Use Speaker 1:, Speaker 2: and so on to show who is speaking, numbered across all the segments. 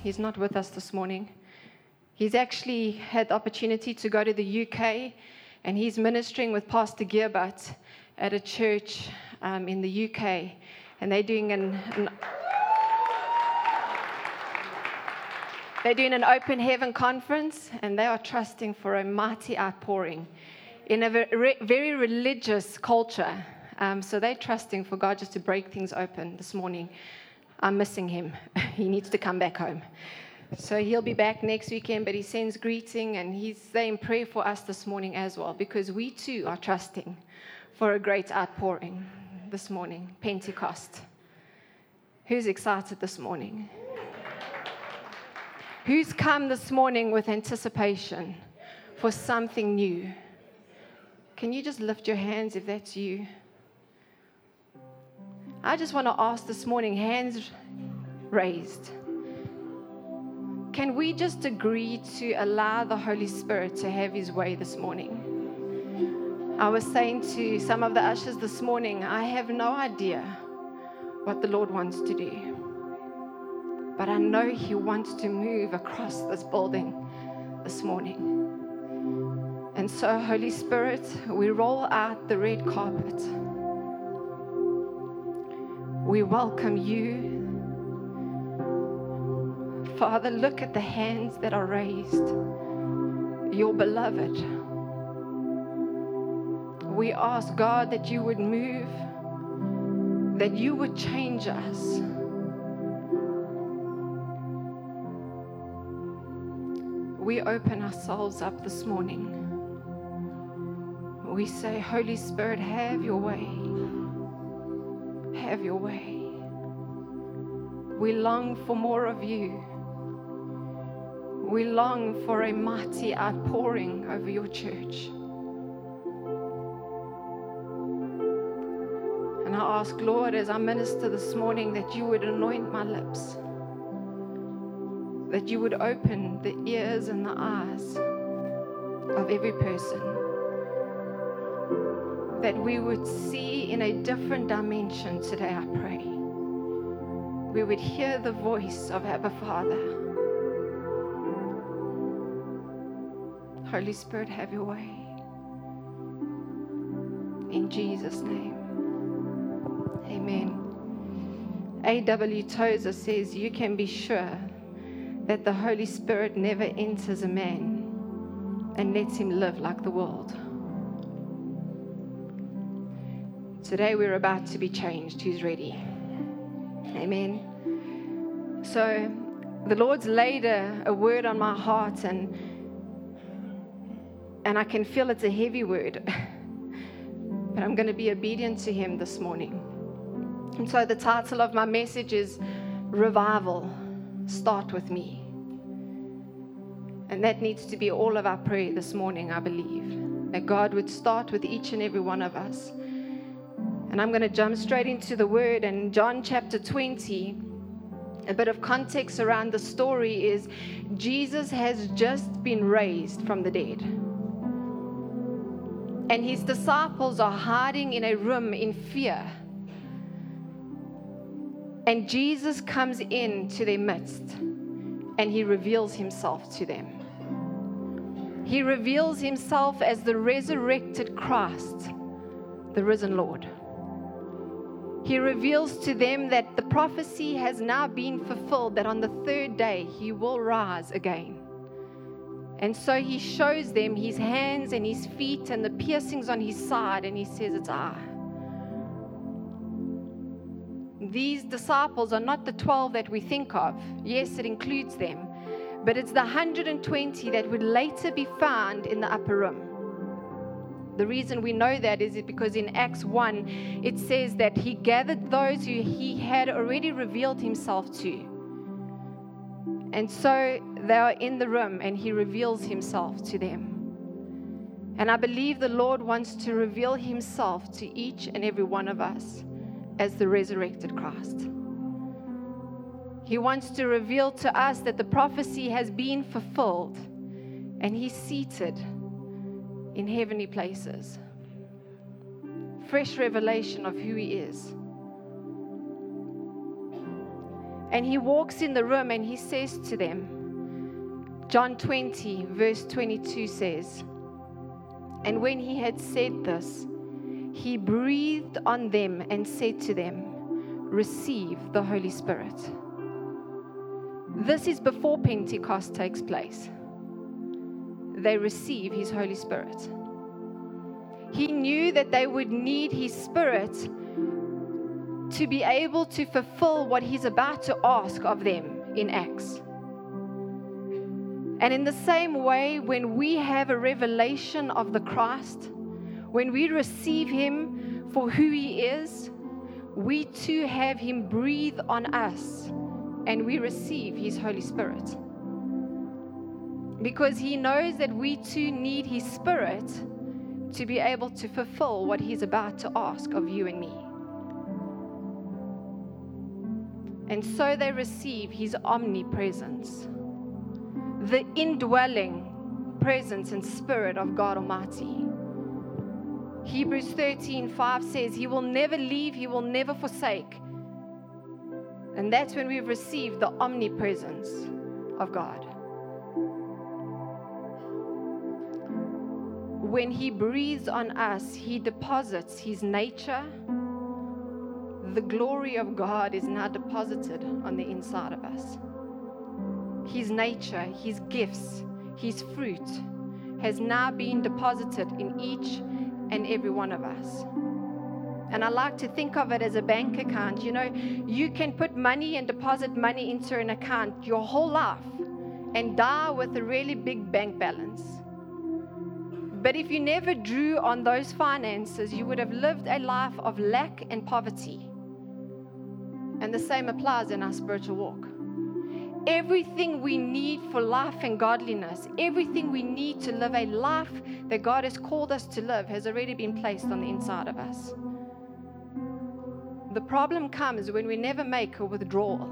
Speaker 1: He's not with us this morning. He's actually had the opportunity to go to the UK and he's ministering with Pastor Gearbut at a church um, in the UK. And they're doing an, an They're doing an open heaven conference and they are trusting for a mighty outpouring in a very religious culture. Um, so they're trusting for God just to break things open this morning. I'm missing him. he needs to come back home. So he'll be back next weekend, but he sends greeting and he's saying prayer for us this morning as well, because we too are trusting for a great outpouring this morning, Pentecost. Who's excited this morning? Who's come this morning with anticipation for something new? Can you just lift your hands if that's you? I just want to ask this morning, hands raised. Can we just agree to allow the Holy Spirit to have his way this morning? I was saying to some of the ushers this morning, I have no idea what the Lord wants to do. But I know he wants to move across this building this morning. And so, Holy Spirit, we roll out the red carpet. We welcome you Father, look at the hands that are raised. Your beloved. We ask, God, that you would move, that you would change us. We open ourselves up this morning. We say, Holy Spirit, have your way. Have your way. We long for more of you. We long for a mighty outpouring over your church. And I ask, Lord, as I minister this morning, that you would anoint my lips, that you would open the ears and the eyes of every person, that we would see in a different dimension today, I pray. We would hear the voice of Abba Father. Holy Spirit, have your way. In Jesus' name. Amen. A.W. Tozer says, You can be sure that the Holy Spirit never enters a man and lets him live like the world. Today we're about to be changed. Who's ready? Amen. So the Lord's laid a, a word on my heart and and I can feel it's a heavy word. but I'm going to be obedient to Him this morning. And so the title of my message is Revival Start with Me. And that needs to be all of our prayer this morning, I believe. That God would start with each and every one of us. And I'm going to jump straight into the word. And John chapter 20, a bit of context around the story is Jesus has just been raised from the dead and his disciples are hiding in a room in fear. And Jesus comes into their midst and he reveals himself to them. He reveals himself as the resurrected Christ, the risen Lord. He reveals to them that the prophecy has now been fulfilled, that on the third day he will rise again. And so he shows them his hands and his feet and the piercings on his side, and he says, It's I. These disciples are not the 12 that we think of. Yes, it includes them, but it's the 120 that would later be found in the upper room. The reason we know that is because in Acts 1, it says that he gathered those who he had already revealed himself to. And so they are in the room and he reveals himself to them. And I believe the Lord wants to reveal himself to each and every one of us as the resurrected Christ. He wants to reveal to us that the prophecy has been fulfilled and he's seated in heavenly places. Fresh revelation of who he is. And he walks in the room and he says to them, John 20, verse 22 says, And when he had said this, he breathed on them and said to them, Receive the Holy Spirit. This is before Pentecost takes place. They receive his Holy Spirit. He knew that they would need his Spirit to be able to fulfill what he's about to ask of them in Acts. And in the same way, when we have a revelation of the Christ, when we receive him for who he is, we too have him breathe on us and we receive his Holy Spirit. Because he knows that we too need his Spirit to be able to fulfill what he's about to ask of you and me. And so they receive his omnipresence, the indwelling presence and spirit of God Almighty. Hebrews 13 5 says, He will never leave, He will never forsake. And that's when we've received the omnipresence of God. When He breathes on us, He deposits His nature the glory of God is now deposited on the inside of us. His nature, His gifts, His fruit has now been deposited in each and every one of us. And I like to think of it as a bank account. You know, you can put money and deposit money into an account your whole life and die with a really big bank balance. But if you never drew on those finances, you would have lived a life of lack and poverty. And the same applies in our spiritual walk. Everything we need for life and godliness, everything we need to live a life that God has called us to live, has already been placed on the inside of us. The problem comes when we never make a withdrawal.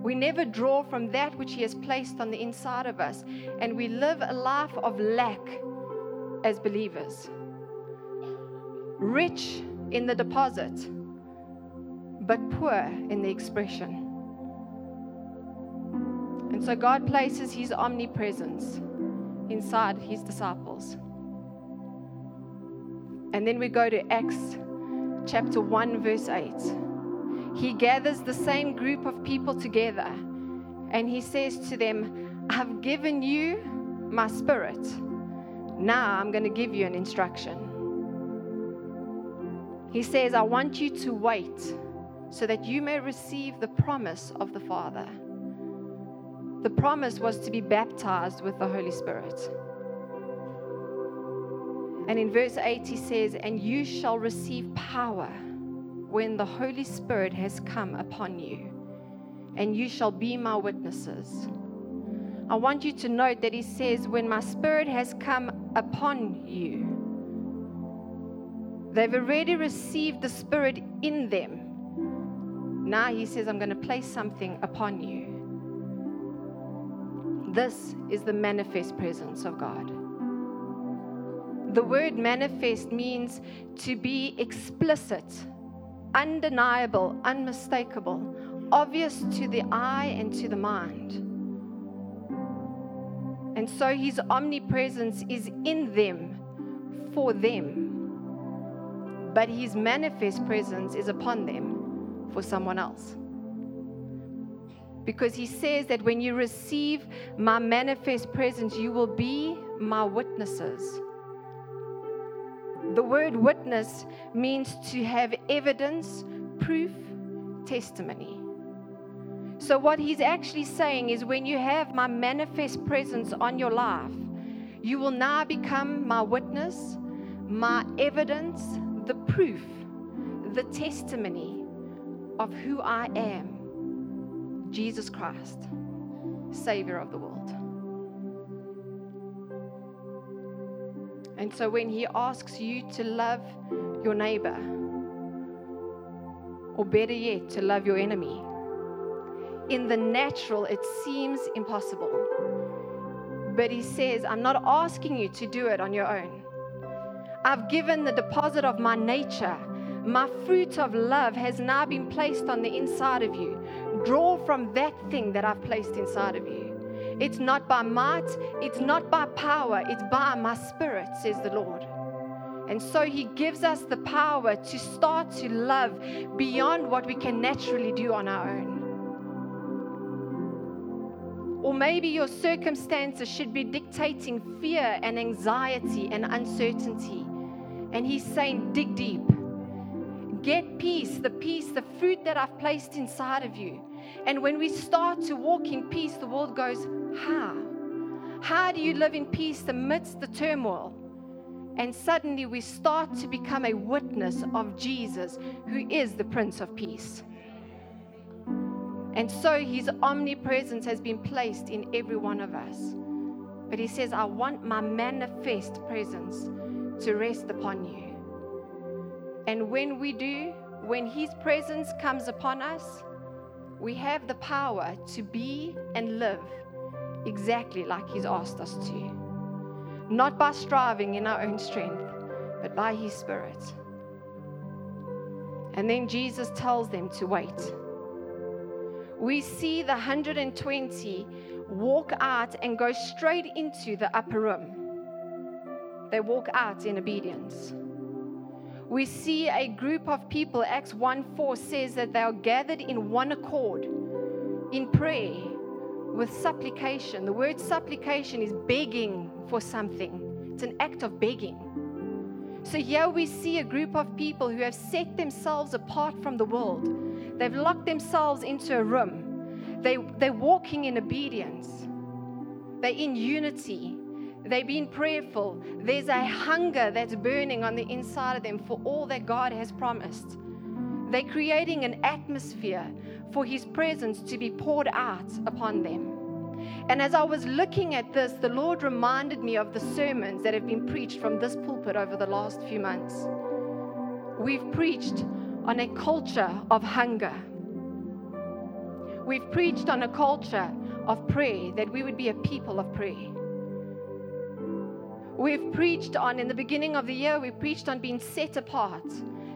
Speaker 1: We never draw from that which He has placed on the inside of us, and we live a life of lack as believers. Rich in the deposit, but poor in the expression. And so God places his omnipresence inside his disciples. And then we go to Acts chapter 1, verse 8. He gathers the same group of people together and he says to them, I've given you my spirit. Now I'm going to give you an instruction. He says, I want you to wait so that you may receive the promise of the Father. The promise was to be baptized with the Holy Spirit. And in verse 8, he says, And you shall receive power when the Holy Spirit has come upon you, and you shall be my witnesses. I want you to note that he says, When my spirit has come upon you, they've already received the Spirit in them. Now he says, I'm going to place something upon you. This is the manifest presence of God. The word manifest means to be explicit, undeniable, unmistakable, obvious to the eye and to the mind. And so his omnipresence is in them, for them. But his manifest presence is upon them for someone else. Because he says that when you receive my manifest presence, you will be my witnesses. The word witness means to have evidence, proof, testimony. So, what he's actually saying is when you have my manifest presence on your life, you will now become my witness, my evidence, the proof, the testimony of who I am Jesus Christ, Savior of the world. And so when He asks you to love your neighbor, or better yet, to love your enemy, in the natural, it seems impossible. But He says, I'm not asking you to do it on your own. I've given the deposit of my nature My fruit of love has now been placed on the inside of you. Draw from that thing that I've placed inside of you. It's not by might, it's not by power, it's by my spirit, says the Lord. And so he gives us the power to start to love beyond what we can naturally do on our own. Or maybe your circumstances should be dictating fear and anxiety and uncertainty. And he's saying, dig deep. Get peace, the peace, the fruit that I've placed inside of you. And when we start to walk in peace, the world goes, How? How do you live in peace amidst the turmoil? And suddenly we start to become a witness of Jesus, who is the Prince of Peace. And so his omnipresence has been placed in every one of us. But he says, I want my manifest presence to rest upon you. And when we do, when his presence comes upon us, we have the power to be and live exactly like he's asked us to. Not by striving in our own strength, but by his spirit. And then Jesus tells them to wait we see the 120 walk out and go straight into the upper room. They walk out in obedience. We see a group of people, Acts 1 4 says that they are gathered in one accord in prayer with supplication. The word supplication is begging for something, it's an act of begging. So here we see a group of people who have set themselves apart from the world They've locked themselves into a room. They, they're walking in obedience. They're in unity. They've been prayerful. There's a hunger that's burning on the inside of them for all that God has promised. They're creating an atmosphere for His presence to be poured out upon them. And as I was looking at this, the Lord reminded me of the sermons that have been preached from this pulpit over the last few months. We've preached on a culture of hunger. We've preached on a culture of prayer, that we would be a people of prayer. We've preached on, in the beginning of the year, we preached on being set apart,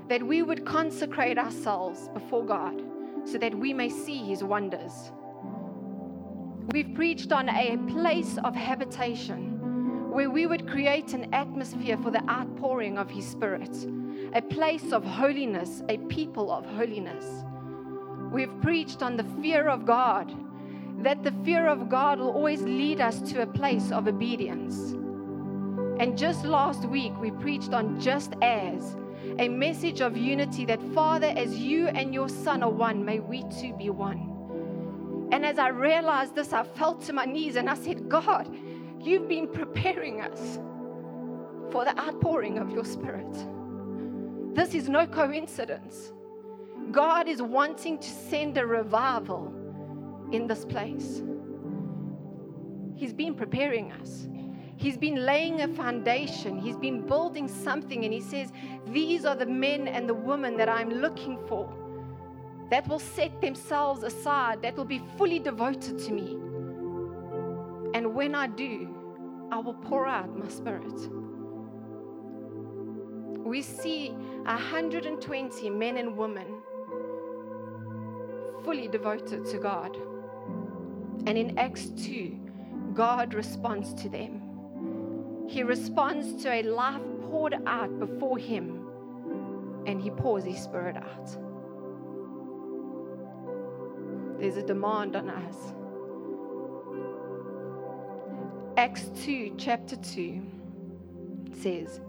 Speaker 1: that we would consecrate ourselves before God so that we may see His wonders. We've preached on a place of habitation where we would create an atmosphere for the outpouring of His Spirit a place of holiness, a people of holiness. We've preached on the fear of God, that the fear of God will always lead us to a place of obedience. And just last week, we preached on just as a message of unity that, Father, as you and your Son are one, may we too be one. And as I realized this, I fell to my knees and I said, God, you've been preparing us for the outpouring of your Spirit. This is no coincidence. God is wanting to send a revival in this place. He's been preparing us. He's been laying a foundation. He's been building something. And He says, These are the men and the women that I'm looking for that will set themselves aside, that will be fully devoted to me. And when I do, I will pour out my spirit we see 120 men and women fully devoted to God. And in Acts 2, God responds to them. He responds to a life poured out before Him, and He pours His Spirit out. There's a demand on us. Acts 2, chapter 2 says,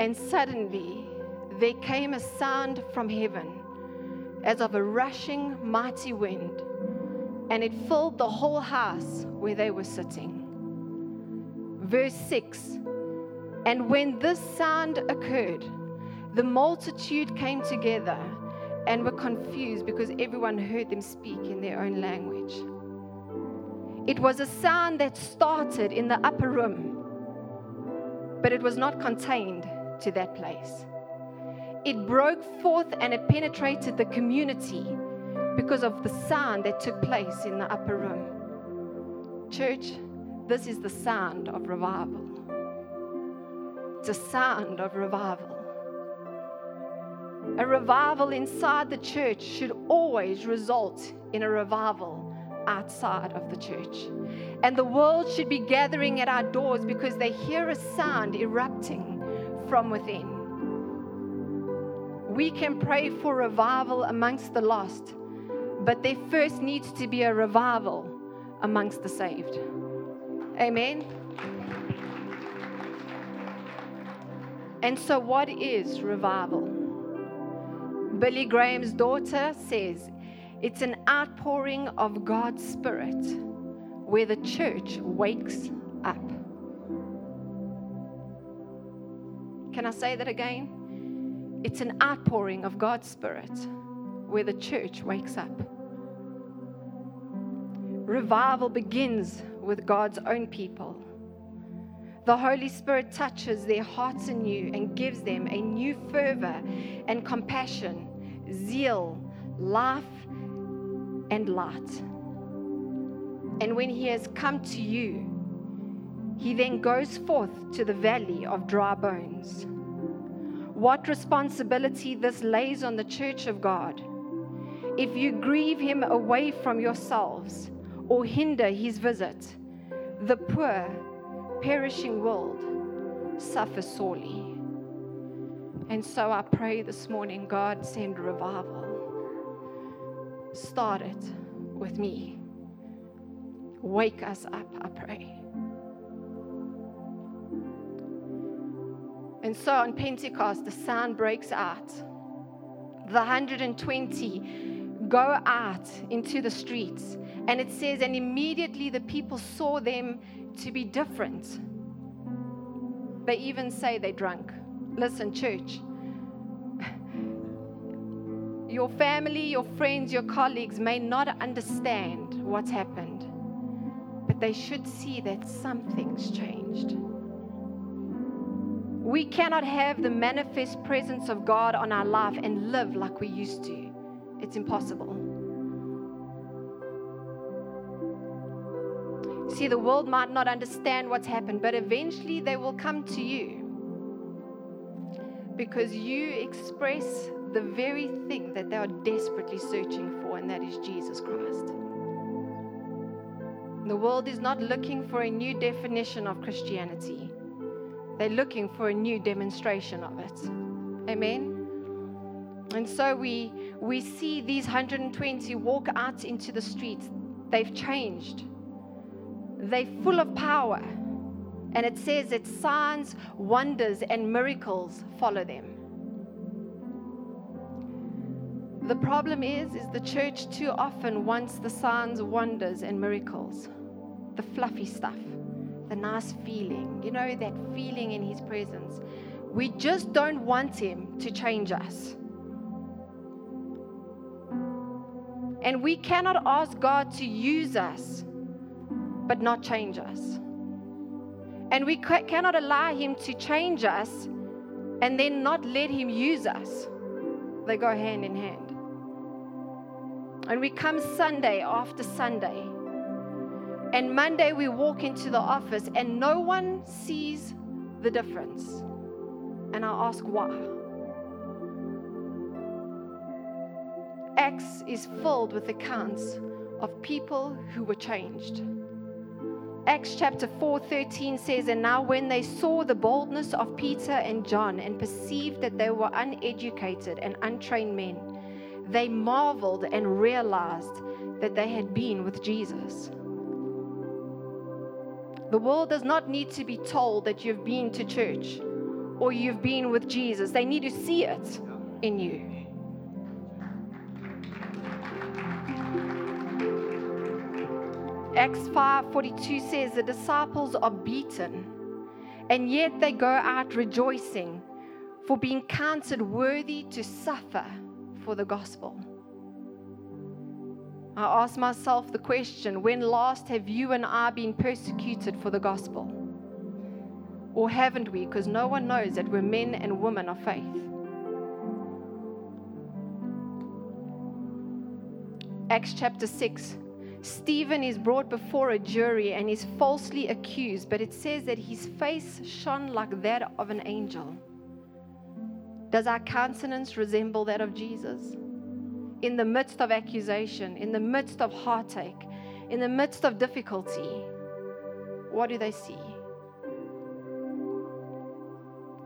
Speaker 1: and suddenly there came a sound from heaven as of a rushing mighty wind, and it filled the whole house where they were sitting. Verse 6 And when this sound occurred, the multitude came together and were confused because everyone heard them speak in their own language. It was a sound that started in the upper room, but it was not contained to that place. It broke forth and it penetrated the community because of the sound that took place in the upper room. Church, this is the sound of revival. It's a sound of revival. A revival inside the church should always result in a revival outside of the church. And the world should be gathering at our doors because they hear a sound erupting from within. We can pray for revival amongst the lost, but there first needs to be a revival amongst the saved. Amen. And so, what is revival? Billy Graham's daughter says it's an outpouring of God's Spirit where the church wakes I say that again? It's an outpouring of God's Spirit where the church wakes up. Revival begins with God's own people. The Holy Spirit touches their hearts anew and gives them a new fervor and compassion, zeal, life, and light. And when he has come to you, he then goes forth to the valley of dry bones. What responsibility this lays on the church of God. If you grieve him away from yourselves or hinder his visit, the poor, perishing world suffers sorely. And so I pray this morning, God, send revival Start it with me. Wake us up, I pray. And so on Pentecost, the sound breaks out. The 120 go out into the streets. And it says, and immediately the people saw them to be different. They even say they drunk. Listen, church, your family, your friends, your colleagues may not understand what's happened, but they should see that something's changed. We cannot have the manifest presence of God on our life and live like we used to. It's impossible. See, the world might not understand what's happened, but eventually they will come to you because you express the very thing that they are desperately searching for, and that is Jesus Christ. The world is not looking for a new definition of Christianity, they're looking for a new demonstration of it. Amen. And so we, we see these 120 walk out into the streets. They've changed. They're full of power. And it says that signs, wonders, and miracles follow them. The problem is, is the church too often wants the signs, wonders, and miracles, the fluffy stuff, the nice feeling, you know, that feeling in His presence. We just don't want Him to change us. And we cannot ask God to use us, but not change us. And we ca- cannot allow Him to change us and then not let Him use us. They go hand in hand. And we come Sunday after Sunday. And Monday we walk into the office and no one sees the difference. And I ask why. Acts is filled with accounts of people who were changed. Acts chapter 4:13 says and now when they saw the boldness of Peter and John and perceived that they were uneducated and untrained men they marveled and realized that they had been with Jesus. The world does not need to be told that you've been to church or you've been with Jesus. They need to see it in you. Acts 5:42 says the disciples are beaten and yet they go out rejoicing for being counted worthy to suffer for the gospel. I ask myself the question when last have you and I been persecuted for the gospel? Or haven't we? Because no one knows that we're men and women of faith. Acts chapter 6. Stephen is brought before a jury and is falsely accused, but it says that his face shone like that of an angel. Does our countenance resemble that of Jesus? In the midst of accusation, in the midst of heartache, in the midst of difficulty, what do they see?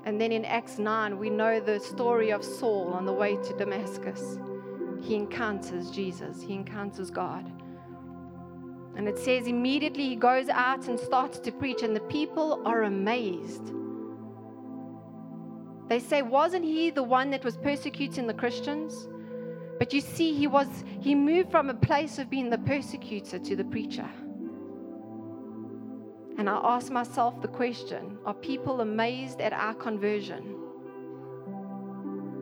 Speaker 1: And then in Acts 9, we know the story of Saul on the way to Damascus. He encounters Jesus, he encounters God. And it says immediately he goes out and starts to preach, and the people are amazed. They say, Wasn't he the one that was persecuting the Christians? But you see, he was he moved from a place of being the persecutor to the preacher. And I ask myself the question are people amazed at our conversion?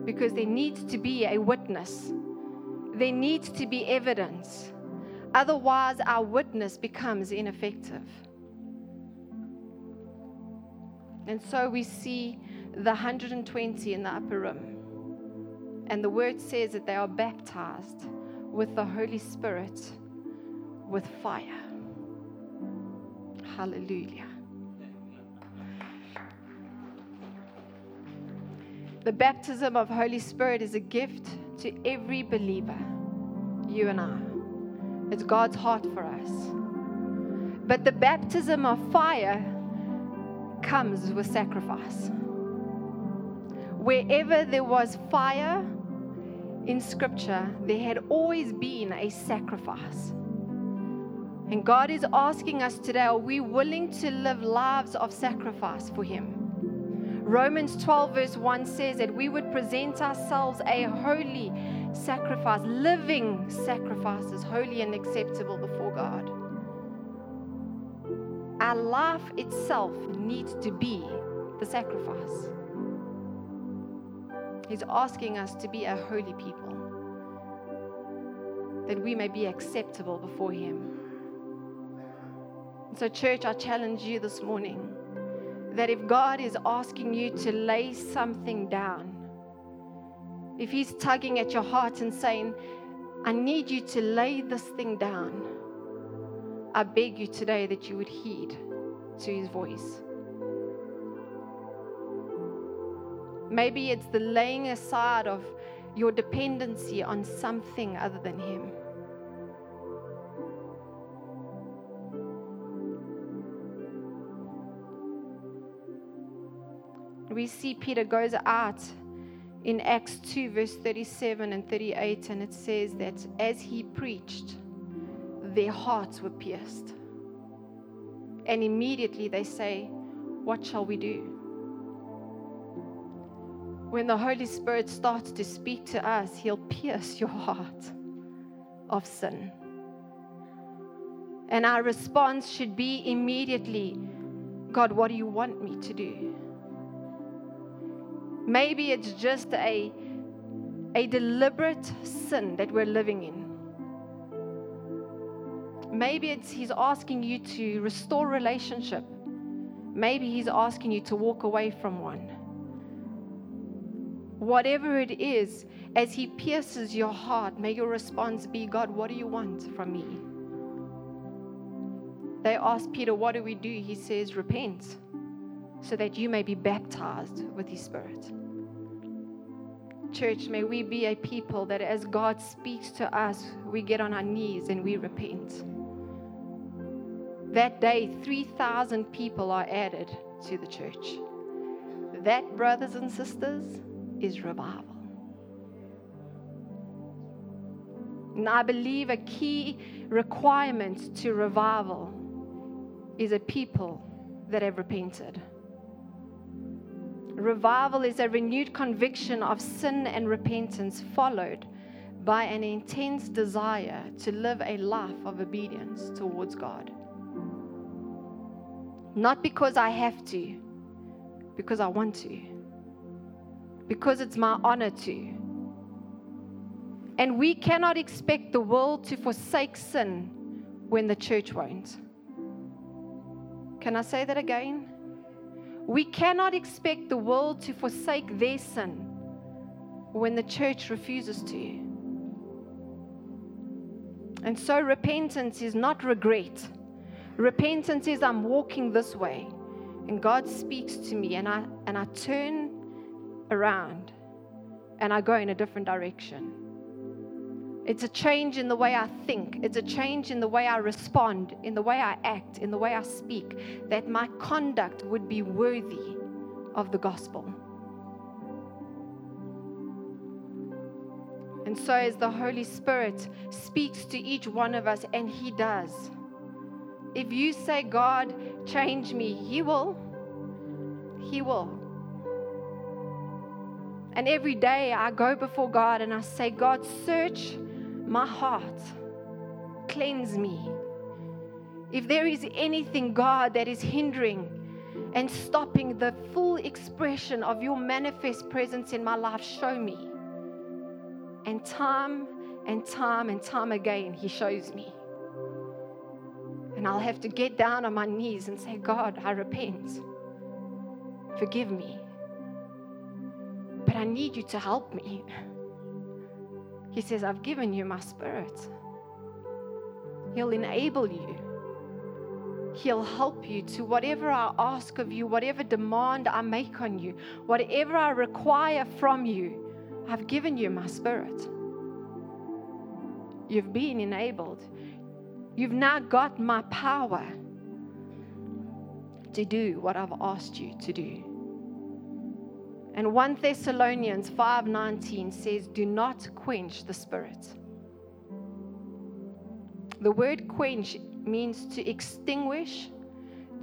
Speaker 1: Because there needs to be a witness, there needs to be evidence. Otherwise, our witness becomes ineffective. And so we see the 120 in the upper room. And the word says that they are baptized with the Holy Spirit with fire. Hallelujah. The baptism of Holy Spirit is a gift to every believer, you and I. It's God's heart for us. But the baptism of fire comes with sacrifice. Wherever there was fire in Scripture, there had always been a sacrifice. And God is asking us today are we willing to live lives of sacrifice for Him? Romans 12, verse 1 says that we would present ourselves a holy sacrifice, living sacrifices, holy and acceptable before God. Our life itself needs to be the sacrifice. He's asking us to be a holy people, that we may be acceptable before Him. So, church, I challenge you this morning that if God is asking you to lay something down, if He's tugging at your heart and saying, I need you to lay this thing down, I beg you today that you would heed to His voice. Maybe it's the laying aside of your dependency on something other than Him. we see Peter goes out in Acts 2, verse 37 and 38, and it says that as he preached, their hearts were pierced. And immediately they say, What shall we do? When the Holy Spirit starts to speak to us, He'll pierce your heart of sin. And our response should be immediately, God, what do you want me to do? Maybe it's just a, a deliberate sin that we're living in. Maybe it's He's asking you to restore relationship. Maybe He's asking you to walk away from one. Whatever it is, as He pierces your heart, may your response be God, what do you want from me? They asked Peter, What do we do? He says, Repent so that you may be baptized with His Spirit. Church, may we be a people that as God speaks to us, we get on our knees and we repent. That day, 3,000 people are added to the church. That, brothers and sisters, is revival. And I believe a key requirement to revival is a people that have repented. Revival is a renewed conviction of sin and repentance, followed by an intense desire to live a life of obedience towards God. Not because I have to, because I want to, because it's my honor to. And we cannot expect the world to forsake sin when the church won't. Can I say that again? We cannot expect the world to forsake their sin when the church refuses to. And so repentance is not regret. Repentance is I'm walking this way and God speaks to me and I and I turn around and I go in a different direction. It's a change in the way I think. It's a change in the way I respond, in the way I act, in the way I speak, that my conduct would be worthy of the gospel. And so, as the Holy Spirit speaks to each one of us, and He does, if you say, God, change me, He will. He will. And every day I go before God and I say, God, search my heart, cleanse me. If there is anything, God, that is hindering and stopping the full expression of your manifest presence in my life, show me. And time and time and time again, He shows me. And I'll have to get down on my knees and say, God, I repent. Forgive me. But I need you to help me. He says, I've given you my spirit. He'll enable you. He'll help you to whatever I ask of you, whatever demand I make on you, whatever I require from you. I've given you my spirit. You've been enabled. You've now got my power to do what I've asked you to do. And 1 Thessalonians 5:19 says, "Do not quench the spirit." The word quench means to extinguish,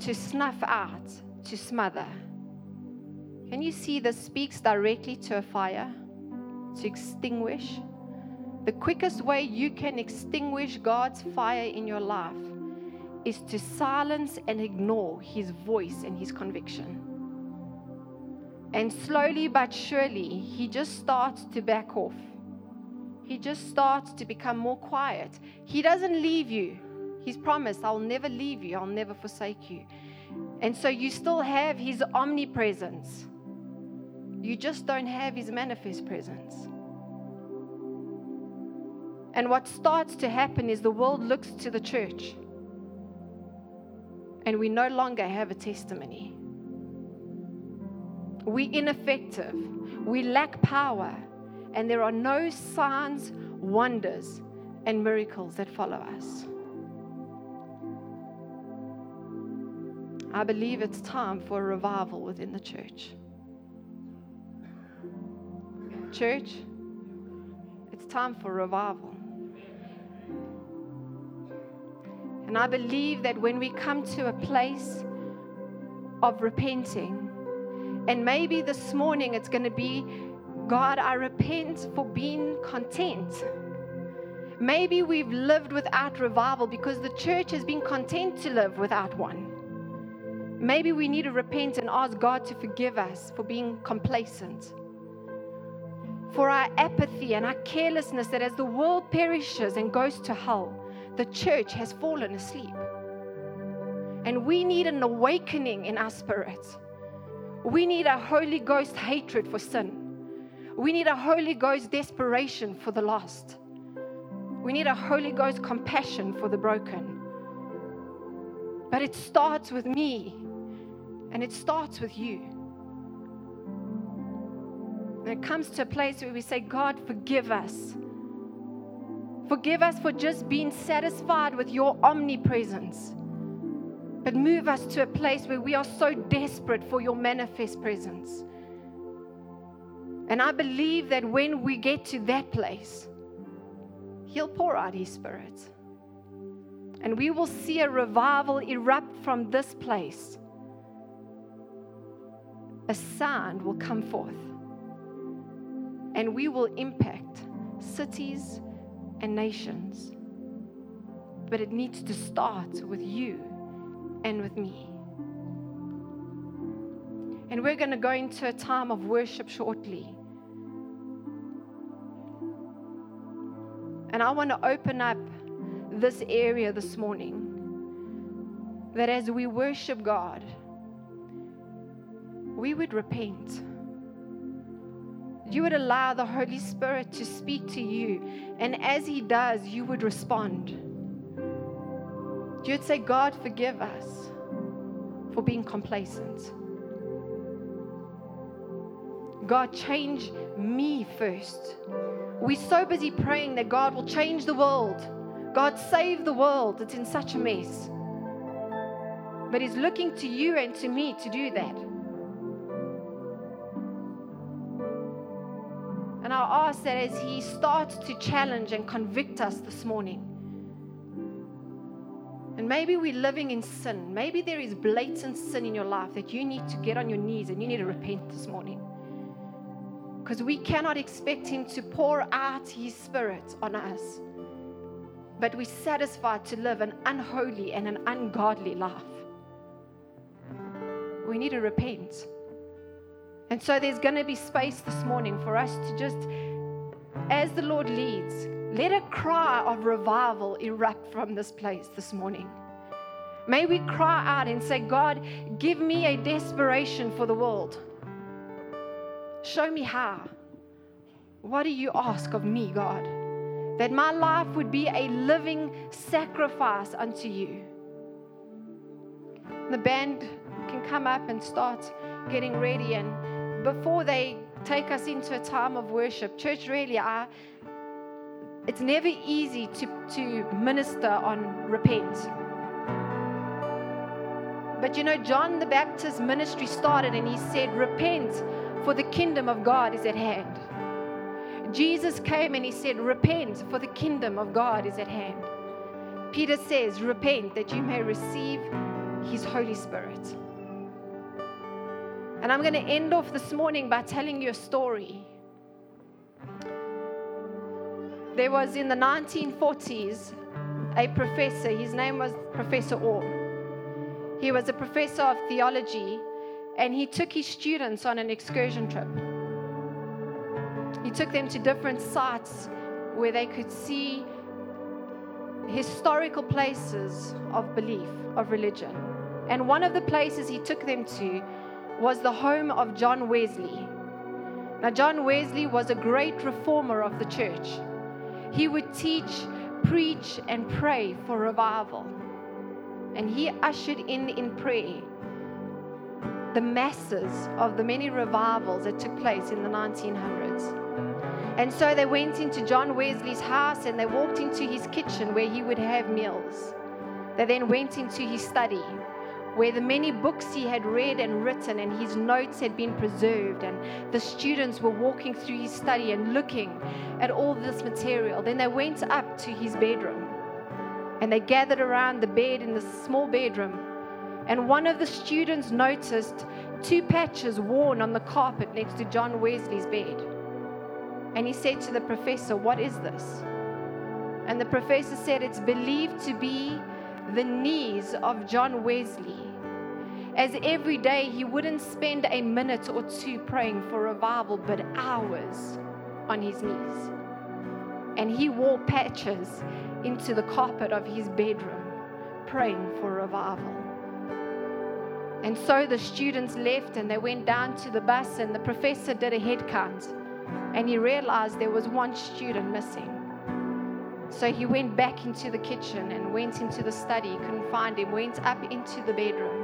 Speaker 1: to snuff out, to smother. Can you see this speaks directly to a fire? To extinguish. The quickest way you can extinguish God's fire in your life is to silence and ignore his voice and his conviction. And slowly but surely, he just starts to back off. He just starts to become more quiet. He doesn't leave you. He's promised, I'll never leave you, I'll never forsake you. And so you still have his omnipresence. You just don't have his manifest presence. And what starts to happen is the world looks to the church, and we no longer have a testimony. We ineffective. We lack power. And there are no signs, wonders, and miracles that follow us. I believe it's time for a revival within the church. Church, it's time for revival. And I believe that when we come to a place of repenting, and maybe this morning it's going to be God, I repent for being content. Maybe we've lived without revival because the church has been content to live without one. Maybe we need to repent and ask God to forgive us for being complacent, for our apathy and our carelessness that as the world perishes and goes to hell, the church has fallen asleep. And we need an awakening in our spirits we need a Holy Ghost hatred for sin. We need a Holy Ghost desperation for the lost. We need a Holy Ghost compassion for the broken. But it starts with me and it starts with you. And it comes to a place where we say, God, forgive us. Forgive us for just being satisfied with your omnipresence but move us to a place where we are so desperate for your manifest presence. And I believe that when we get to that place, He'll pour out His Spirit. And we will see a revival erupt from this place. A sound will come forth. And we will impact cities and nations. But it needs to start with you and with me. And we're going to go into a time of worship shortly. And I want to open up this area this morning that as we worship God, we would repent. You would allow the Holy Spirit to speak to you. And as He does, you would respond. You'd say, God, forgive us for being complacent. God, change me first. We're so busy praying that God will change the world. God, save the world. It's in such a mess. But He's looking to you and to me to do that. And I ask that as He starts to challenge and convict us this morning. Maybe we're living in sin. Maybe there is blatant sin in your life that you need to get on your knees and you need to repent this morning. Because we cannot expect Him to pour out His Spirit on us. But we're satisfied to live an unholy and an ungodly life. We need to repent. And so there's going to be space this morning for us to just, as the Lord leads, let a cry of revival erupt from this place this morning. May we cry out and say, God, give me a desperation for the world. Show me how. What do you ask of me, God? That my life would be a living sacrifice unto you. The band can come up and start getting ready and before they take us into a time of worship, church really, I, it's never easy to, to minister on repent. But you know, John the Baptist's ministry started and he said, Repent, for the kingdom of God is at hand. Jesus came and he said, Repent, for the kingdom of God is at hand. Peter says, Repent that you may receive his Holy Spirit. And I'm going to end off this morning by telling you a story. There was in the 1940s a professor, his name was Professor Orr. He was a professor of theology and he took his students on an excursion trip. He took them to different sites where they could see historical places of belief, of religion. And one of the places he took them to was the home of John Wesley. Now, John Wesley was a great reformer of the church. He would teach, preach, and pray for revival. And he ushered in in prayer the masses of the many revivals that took place in the 1900s. And so they went into John Wesley's house and they walked into his kitchen where he would have meals. They then went into his study where the many books he had read and written and his notes had been preserved, and the students were walking through his study and looking at all this material. Then they went up to his bedroom and they gathered around the bed in the small bedroom. And one of the students noticed two patches worn on the carpet next to John Wesley's bed. And he said to the professor, What is this? And the professor said, It's believed to be the knees of John Wesley. As every day he wouldn't spend a minute or two praying for revival, but hours on his knees. And he wore patches into the carpet of his bedroom, praying for revival. And so the students left and they went down to the bus, and the professor did a head count. And he realized there was one student missing. So he went back into the kitchen and went into the study, couldn't find him, went up into the bedroom.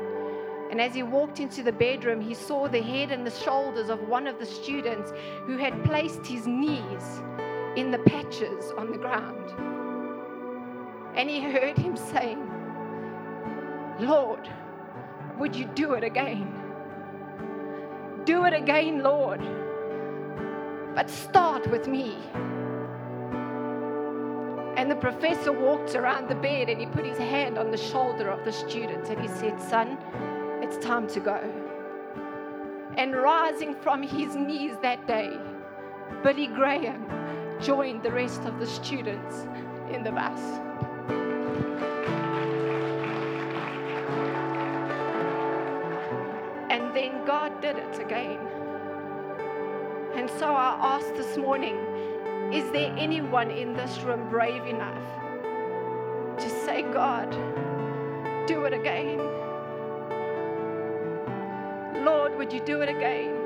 Speaker 1: And as he walked into the bedroom, he saw the head and the shoulders of one of the students who had placed his knees in the patches on the ground. And he heard him saying, Lord, would you do it again? Do it again, Lord. But start with me. And the professor walked around the bed and he put his hand on the shoulder of the student and he said, Son, it's time to go. And rising from his knees that day, Billy Graham joined the rest of the students in the bus. And then God did it again. And so I asked this morning, is there anyone in this room brave enough to say, God, do it again? Lord, would you do it again?